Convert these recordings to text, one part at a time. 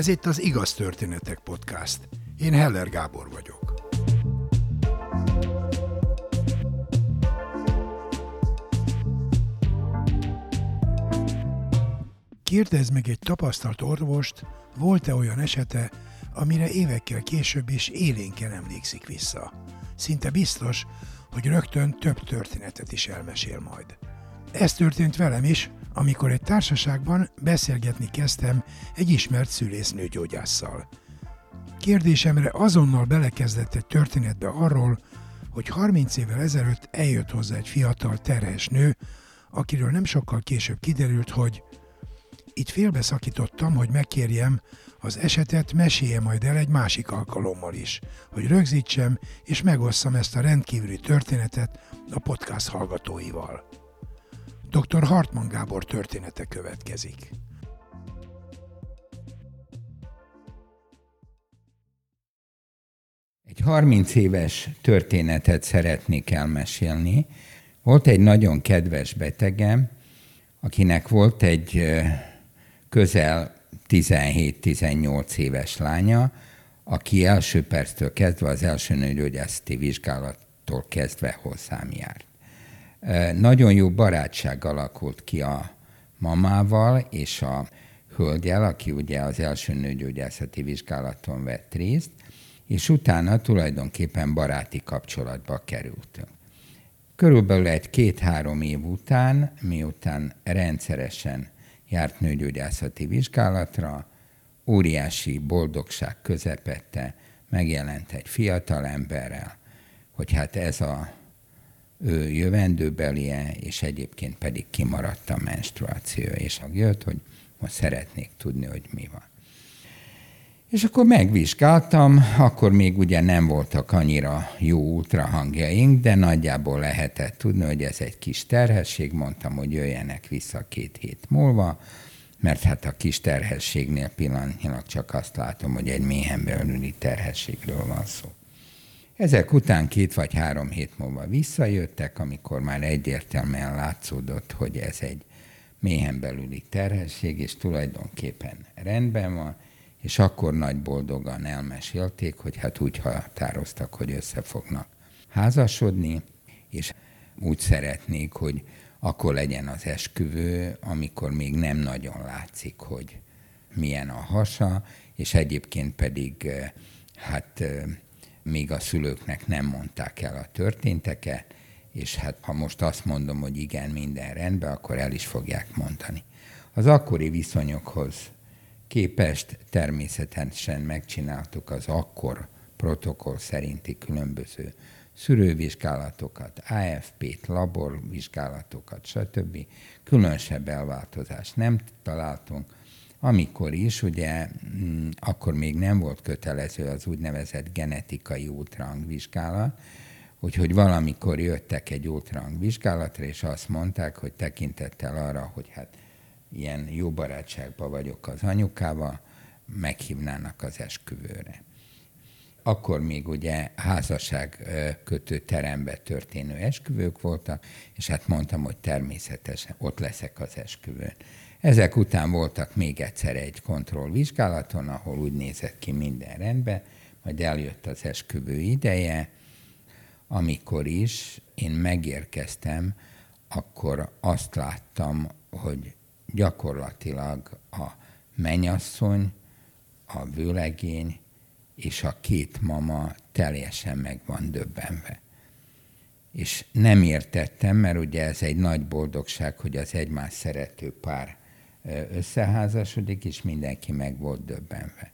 Ez itt az Igaz Történetek Podcast. Én Heller Gábor vagyok. Kérdezd meg egy tapasztalt orvost, volt-e olyan esete, amire évekkel később is élénken emlékszik vissza. Szinte biztos, hogy rögtön több történetet is elmesél majd. Ez történt velem is, amikor egy társaságban beszélgetni kezdtem egy ismert szülésznőgyógyásszal. Kérdésemre azonnal belekezdett egy történetbe arról, hogy 30 évvel ezelőtt eljött hozzá egy fiatal terhes nő, akiről nem sokkal később kiderült, hogy itt félbeszakítottam, hogy megkérjem, az esetet mesélje majd el egy másik alkalommal is, hogy rögzítsem és megosszam ezt a rendkívüli történetet a podcast hallgatóival. Dr. Hartmann Gábor története következik. Egy 30 éves történetet szeretnék elmesélni. Volt egy nagyon kedves betegem, akinek volt egy közel 17-18 éves lánya, aki első perctől kezdve, az első nőgyógyászati vizsgálattól kezdve hozzám járt. Nagyon jó barátság alakult ki a mamával és a hölgyel, aki ugye az első nőgyógyászati vizsgálaton vett részt, és utána tulajdonképpen baráti kapcsolatba kerültünk. Körülbelül egy két-három év után, miután rendszeresen járt nőgyógyászati vizsgálatra, óriási boldogság közepette megjelent egy fiatal emberrel, hogy hát ez a jövendőbelie, és egyébként pedig kimaradt a menstruáció, és jött, hogy most szeretnék tudni, hogy mi van. És akkor megvizsgáltam, akkor még ugye nem voltak annyira jó ultrahangjaink, de nagyjából lehetett tudni, hogy ez egy kis terhesség, mondtam, hogy jöjjenek vissza két hét múlva, mert hát a kis terhességnél pillanatnyilag csak azt látom, hogy egy méhen belüli terhességről van szó. Ezek után két vagy három hét múlva visszajöttek, amikor már egyértelműen látszódott, hogy ez egy méhen belüli terhesség, és tulajdonképpen rendben van, és akkor nagy boldogan elmesélték, hogy hát úgy határoztak, hogy össze fognak házasodni, és úgy szeretnék, hogy akkor legyen az esküvő, amikor még nem nagyon látszik, hogy milyen a hasa, és egyébként pedig eh, hát eh, még a szülőknek nem mondták el a történteket, és hát ha most azt mondom, hogy igen, minden rendben, akkor el is fogják mondani. Az akkori viszonyokhoz képest természetesen megcsináltuk az akkor protokoll szerinti különböző szűrővizsgálatokat, AFP-t, laborvizsgálatokat, stb. Különösebb elváltozást nem találtunk. Amikor is, ugye, mm, akkor még nem volt kötelező az úgynevezett genetikai ultrahangvizsgálat, úgyhogy valamikor jöttek egy ultrahangvizsgálatra, és azt mondták, hogy tekintettel arra, hogy hát ilyen jó barátságban vagyok az anyukával, meghívnának az esküvőre. Akkor még ugye házasság kötő terembe történő esküvők voltak, és hát mondtam, hogy természetesen ott leszek az esküvőn. Ezek után voltak még egyszer egy kontrollvizsgálaton, ahol úgy nézett ki minden rendben, majd eljött az esküvő ideje, amikor is én megérkeztem, akkor azt láttam, hogy gyakorlatilag a menyasszony, a vőlegény és a két mama teljesen meg van döbbenve. És nem értettem, mert ugye ez egy nagy boldogság, hogy az egymás szerető pár összeházasodik, és mindenki meg volt döbbenve.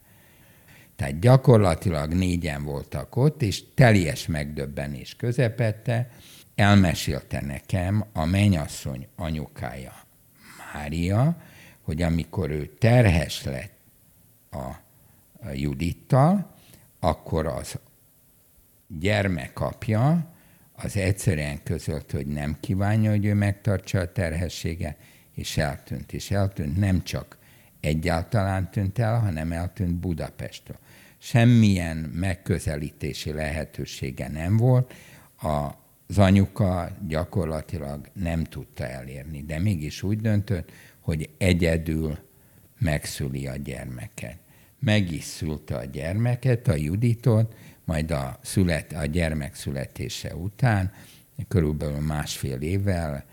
Tehát gyakorlatilag négyen voltak ott, és teljes megdöbbenés közepette elmesélte nekem a mennyasszony anyukája, Mária, hogy amikor ő terhes lett a Judittal, akkor az gyermekapja az egyszerűen közölt, hogy nem kívánja, hogy ő megtartsa a terhessége, és eltűnt. És eltűnt nem csak egyáltalán tűnt el, hanem eltűnt Budapestről. Semmilyen megközelítési lehetősége nem volt, az anyuka gyakorlatilag nem tudta elérni, de mégis úgy döntött, hogy egyedül megszüli a gyermeket. Meg is szülte a gyermeket, a Juditot, majd a, szület, a gyermek születése után, körülbelül másfél évvel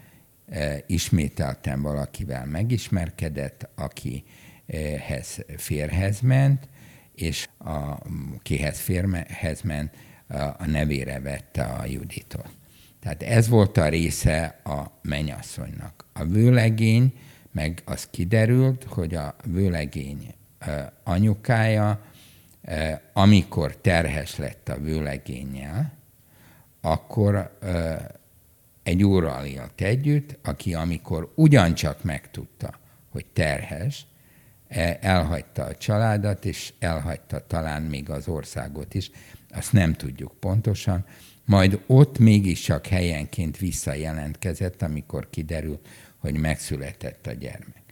e, ismételten valakivel megismerkedett, akihez férhez ment, és a, kihez férhez ment, a nevére vette a Juditot. Tehát ez volt a része a menyasszonynak. A vőlegény, meg az kiderült, hogy a vőlegény anyukája, amikor terhes lett a vőlegényel, akkor egy úrral élt együtt, aki amikor ugyancsak megtudta, hogy terhes, elhagyta a családot, és elhagyta talán még az országot is, azt nem tudjuk pontosan, majd ott mégiscsak helyenként visszajelentkezett, amikor kiderült, hogy megszületett a gyermek.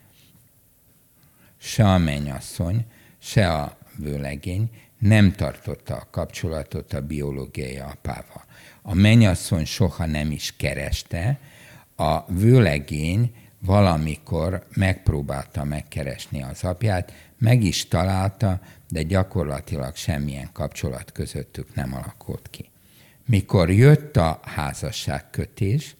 Se a mennyasszony, se a vőlegény nem tartotta a kapcsolatot a biológiai apával. A mennyasszony soha nem is kereste, a vőlegény valamikor megpróbálta megkeresni az apját, meg is találta, de gyakorlatilag semmilyen kapcsolat közöttük nem alakult ki. Mikor jött a házasságkötés,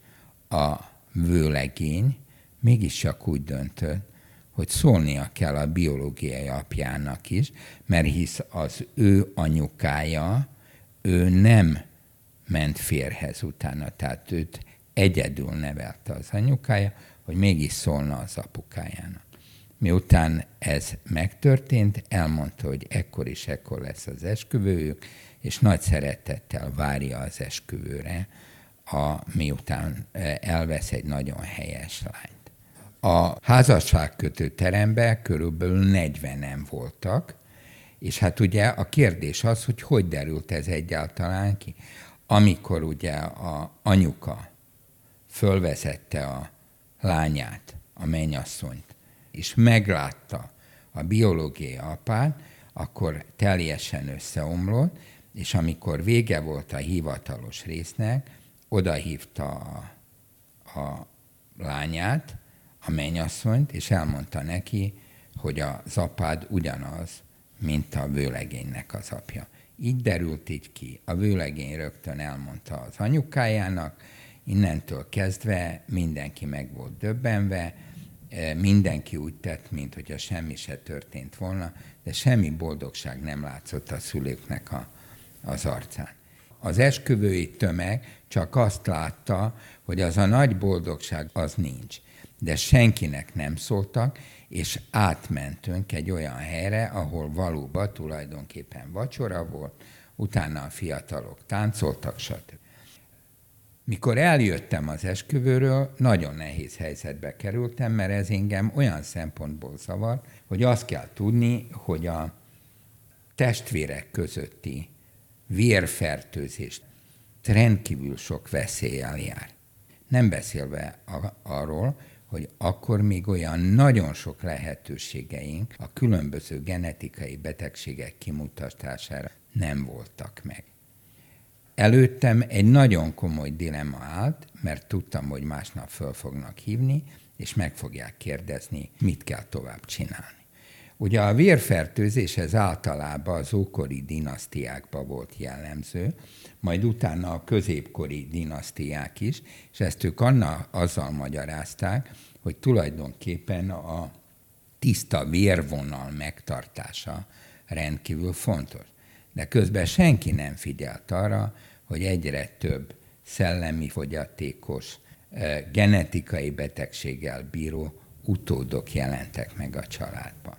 a vőlegény mégiscsak úgy döntött, hogy szólnia kell a biológiai apjának is, mert hisz az ő anyukája, ő nem ment férhez utána, tehát őt egyedül nevelte az anyukája, hogy mégis szólna az apukájának. Miután ez megtörtént, elmondta, hogy ekkor is ekkor lesz az esküvőjük, és nagy szeretettel várja az esküvőre, a, miután e, elvesz egy nagyon helyes lányt. A házasságkötő teremben körülbelül 40-en voltak, és hát ugye a kérdés az, hogy hogy derült ez egyáltalán ki. Amikor ugye a anyuka fölvezette a lányát, a mennyasszonyt, és meglátta a biológiai apát, akkor teljesen összeomlott, és amikor vége volt a hivatalos résznek, odahívta a, a lányát, a mennyasszonyt, és elmondta neki, hogy az apád ugyanaz, mint a vőlegénynek az apja. Így derült így ki. A vőlegény rögtön elmondta az anyukájának, innentől kezdve mindenki meg volt döbbenve, e, mindenki úgy tett, mint hogyha semmi se történt volna, de semmi boldogság nem látszott a szülőknek a, az arcán. Az esküvői tömeg csak azt látta, hogy az a nagy boldogság az nincs de senkinek nem szóltak, és átmentünk egy olyan helyre, ahol valóban tulajdonképpen vacsora volt, utána a fiatalok táncoltak, stb. Mikor eljöttem az esküvőről, nagyon nehéz helyzetbe kerültem, mert ez engem olyan szempontból zavar, hogy azt kell tudni, hogy a testvérek közötti vérfertőzés rendkívül sok veszéllyel jár. Nem beszélve arról, hogy akkor még olyan nagyon sok lehetőségeink a különböző genetikai betegségek kimutatására nem voltak meg. Előttem egy nagyon komoly dilemma állt, mert tudtam, hogy másnap föl fognak hívni, és meg fogják kérdezni, mit kell tovább csinálni. Ugye a vérfertőzés ez általában az ókori dinasztiákban volt jellemző, majd utána a középkori dinasztiák is, és ezt ők anna, azzal magyarázták, hogy tulajdonképpen a tiszta vérvonal megtartása rendkívül fontos. De közben senki nem figyelt arra, hogy egyre több szellemi fogyatékos, eh, genetikai betegséggel bíró utódok jelentek meg a családban.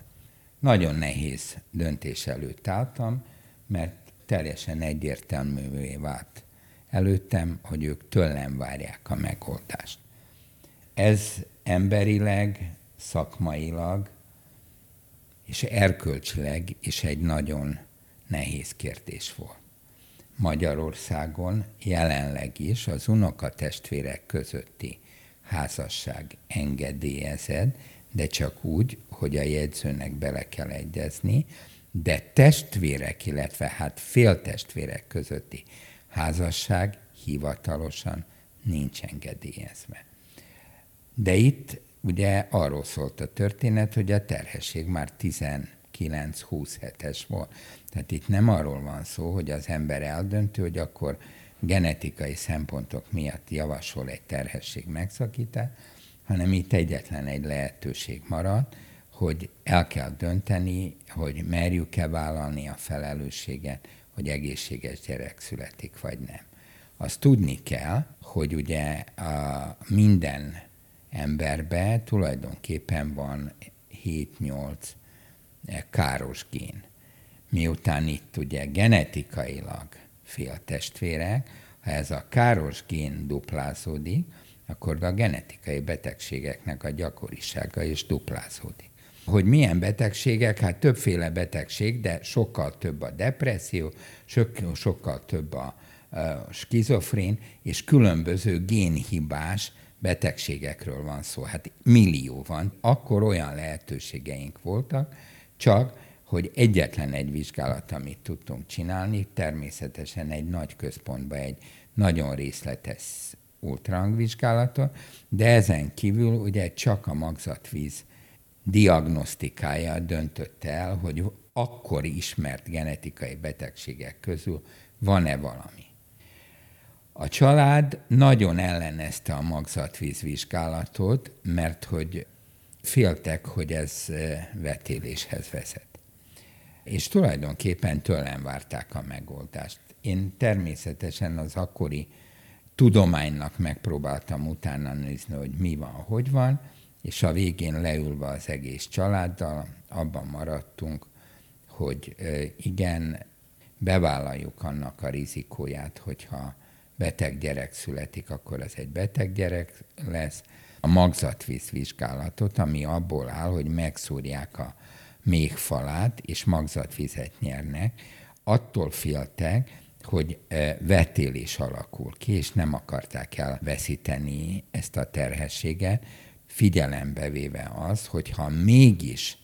Nagyon nehéz döntés előtt álltam, mert teljesen egyértelművé vált előttem, hogy ők tőlem várják a megoldást. Ez emberileg, szakmailag és erkölcsileg is egy nagyon nehéz kérdés volt. Magyarországon jelenleg is az unokatestvérek közötti házasság engedélyezett, de csak úgy, hogy a jegyzőnek bele kell egyezni, de testvérek, illetve hát féltestvérek közötti házasság hivatalosan nincs engedélyezve. De itt ugye arról szólt a történet, hogy a terhesség már 15 9-20 hetes volt. Tehát itt nem arról van szó, hogy az ember eldöntő, hogy akkor genetikai szempontok miatt javasol egy terhesség megszakítást, hanem itt egyetlen egy lehetőség marad, hogy el kell dönteni, hogy merjük-e vállalni a felelősséget, hogy egészséges gyerek születik, vagy nem. Azt tudni kell, hogy ugye a minden emberbe tulajdonképpen van 7-8 káros gén. Miután itt ugye genetikailag féltestvérek, ha ez a káros gén duplázódik, akkor a genetikai betegségeknek a gyakorisága is duplázódik. Hogy milyen betegségek? Hát többféle betegség, de sokkal több a depresszió, sokkal, sokkal több a, a skizofrén, és különböző génhibás betegségekről van szó. Hát millió van. Akkor olyan lehetőségeink voltak, csak hogy egyetlen egy vizsgálat, amit tudtunk csinálni, természetesen egy nagy központban egy nagyon részletes ultrahangvizsgálatot, de ezen kívül ugye csak a magzatvíz diagnosztikája döntötte el, hogy akkor ismert genetikai betegségek közül van-e valami. A család nagyon ellenezte a magzatvíz vizsgálatot, mert hogy féltek, hogy ez eh, vetéléshez vezet. És tulajdonképpen tőlem várták a megoldást. Én természetesen az akkori tudománynak megpróbáltam utána nézni, hogy mi van, hogy van, és a végén leülve az egész családdal abban maradtunk, hogy igen, bevállaljuk annak a rizikóját, hogyha beteg gyerek születik, akkor az egy beteg gyerek lesz. A magzatvíz vizsgálatot, ami abból áll, hogy megszúrják a méhfalát, és magzatvizet nyernek, attól féltek, hogy vetélés alakul ki, és nem akarták elveszíteni ezt a terhességet, figyelembe véve az, hogyha mégis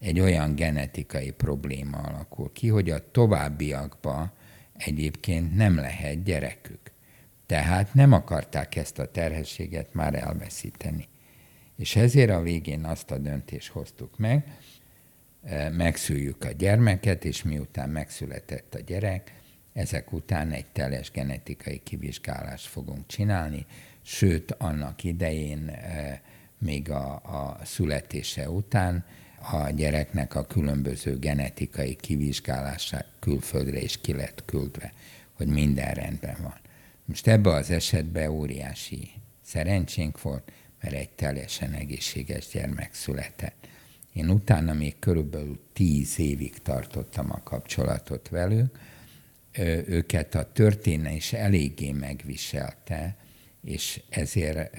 egy olyan genetikai probléma alakul ki, hogy a továbbiakban egyébként nem lehet gyerekük. Tehát nem akarták ezt a terhességet már elveszíteni. És ezért a végén azt a döntést hoztuk meg, megszüljük a gyermeket, és miután megszületett a gyerek, ezek után egy teljes genetikai kivizsgálást fogunk csinálni, sőt, annak idején még a, a születése után a gyereknek a különböző genetikai kivizsgálása külföldre is ki lett küldve, hogy minden rendben van. Most ebbe az esetben óriási szerencsénk volt, mert egy teljesen egészséges gyermek született. Én utána még körülbelül tíz évig tartottam a kapcsolatot velük, őket a történés eléggé megviselte, és ezért,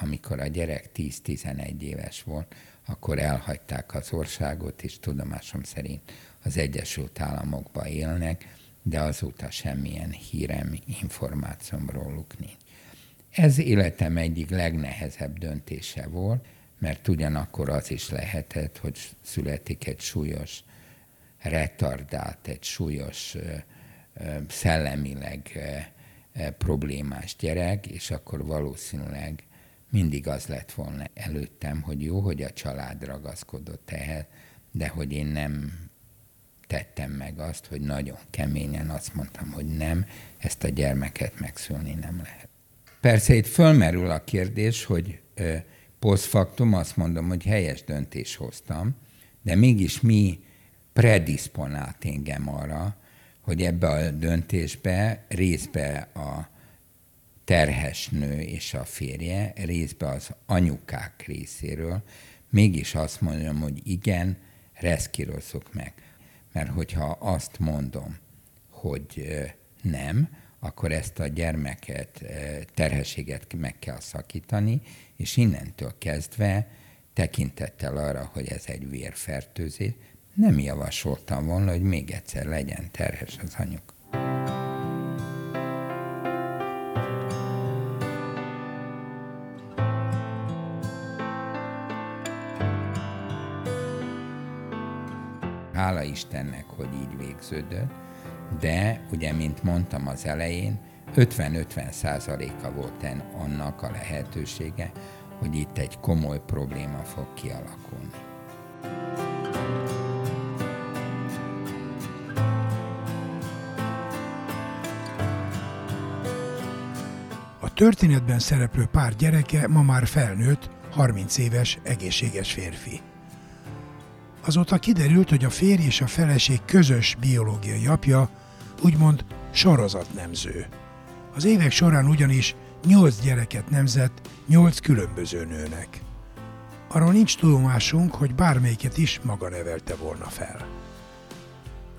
amikor a gyerek 10-11 éves volt, akkor elhagyták az országot, és tudomásom szerint az Egyesült Államokba élnek, de azóta semmilyen hírem, információm róluk nincs. Ez életem egyik legnehezebb döntése volt, mert ugyanakkor az is lehetett, hogy születik egy súlyos retardált, egy súlyos szellemileg problémás gyerek, és akkor valószínűleg mindig az lett volna előttem, hogy jó, hogy a család ragaszkodott ehhez, de hogy én nem tettem meg azt, hogy nagyon keményen azt mondtam, hogy nem, ezt a gyermeket megszülni nem lehet. Persze itt fölmerül a kérdés, hogy posztfaktum azt mondom, hogy helyes döntés hoztam, de mégis mi predisponált engem arra, hogy ebbe a döntésbe részbe a terhes nő és a férje, részbe az anyukák részéről, mégis azt mondom, hogy igen, reszkírozzuk meg. Mert hogyha azt mondom, hogy nem, akkor ezt a gyermeket, terhességet meg kell szakítani, és innentől kezdve tekintettel arra, hogy ez egy vérfertőzés, nem javasoltam volna, hogy még egyszer legyen terhes az anyuk. Hála Istennek, hogy így végződött, de ugye, mint mondtam az elején, 50-50 százaléka volt annak a lehetősége, hogy itt egy komoly probléma fog kialakulni. Történetben szereplő pár gyereke ma már felnőtt, 30 éves, egészséges férfi. Azóta kiderült, hogy a férj és a feleség közös biológiai apja úgymond sorozatnemző. Az évek során ugyanis nyolc gyereket nemzett nyolc különböző nőnek. Arról nincs tudomásunk, hogy bármelyiket is maga nevelte volna fel.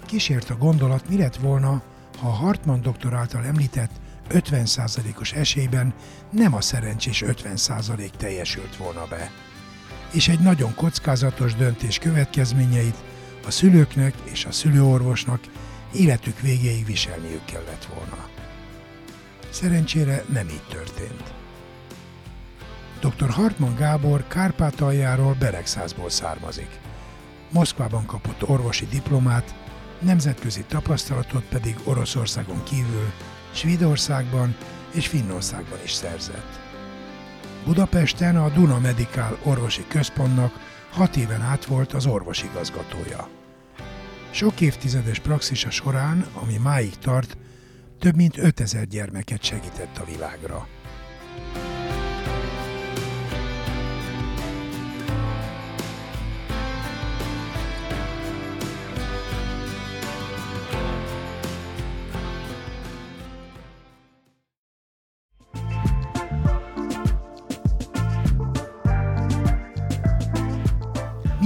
Kísért a gondolat, mi lett volna, ha a Hartmann doktor által említett 50%-os esélyben nem a szerencsés 50% teljesült volna be. És egy nagyon kockázatos döntés következményeit a szülőknek és a szülőorvosnak életük végéig viselniük kellett volna. Szerencsére nem így történt. Dr. Hartmann Gábor Kárpátaljáról Beregszázból származik. Moszkvában kapott orvosi diplomát, nemzetközi tapasztalatot pedig Oroszországon kívül, Svédországban és Finnországban is szerzett. Budapesten a Duna Medical orvosi központnak hat éven át volt az orvosigazgatója. Sok évtizedes praxisa során, ami máig tart, több mint 5000 gyermeket segített a világra.